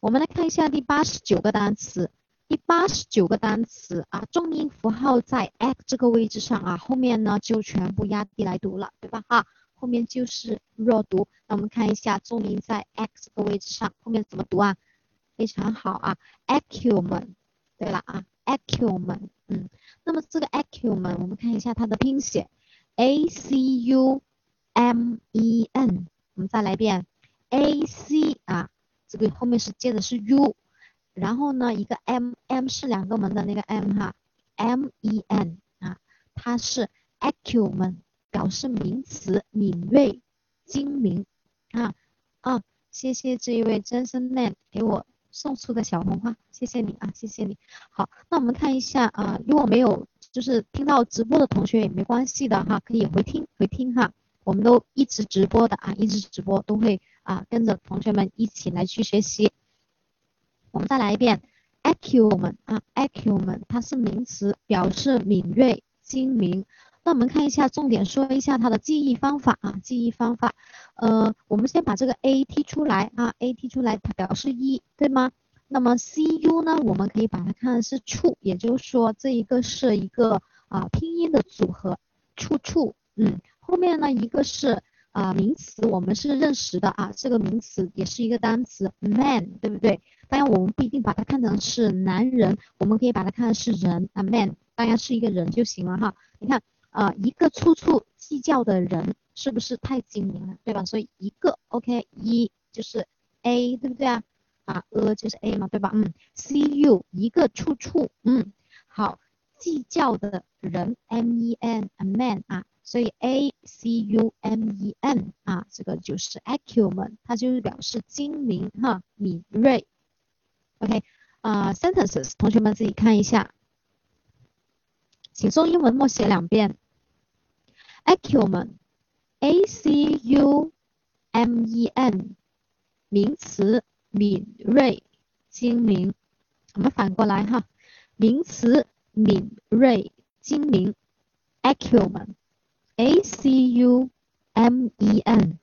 我们来看一下第八十九个单词。第八十九个单词啊，重音符号在 x 这个位置上啊，后面呢就全部压低来读了，对吧？哈，后面就是弱读。那我们看一下重音在 x 这个位置上，后面怎么读啊？非常好啊，acumen。对了啊，acumen。嗯，那么这个 acumen，我们看一下它的拼写，a c u m e n。我们再来一遍，a c，这个后面是接的是 u。然后呢，一个 m，m 是两个门的那个 m 哈，m e n 啊，它是 acumen，表示名词，敏锐、精明啊啊，谢谢这一位真身 man 给我送出的小红花，谢谢你啊，谢谢你。好，那我们看一下啊，如果没有就是听到直播的同学也没关系的哈，可以回听回听哈，我们都一直直播的啊，一直直播都会啊跟着同学们一起来去学习。我们再来一遍，acumen 啊，acumen 它是名词，表示敏锐、精明。那我们看一下重点，说一下它的记忆方法啊，记忆方法。呃，我们先把这个 a 踢出来啊，a 踢出来它表示一，对吗？那么 cu 呢，我们可以把它看是处，也就是说这一个是一个啊拼音的组合，处处，嗯，后面呢一个是啊名词，我们是认识的啊，这个名词也是一个单词 man，对不对？当然，我们不一定把它看成是男人，我们可以把它看成是人啊，man，当然是一个人就行了哈。你看，呃，一个处处计较的人，是不是太精明了，对吧？所以一个，OK，一就是 A，对不对啊？啊，A 就是 A 嘛，对吧？嗯，C U 一个处处，嗯，好，计较的人 m e n a man 啊，所以 A C U M E N 啊，这个就是 acumen，它就是表示精明哈，敏锐。OK，啊，sentences，同学们自己看一下，请中英文默写两遍。acumen，A C U M E N，名词，敏锐、精明。我们反过来哈，名词，敏锐、精明，acumen。acumen，A C U M E N，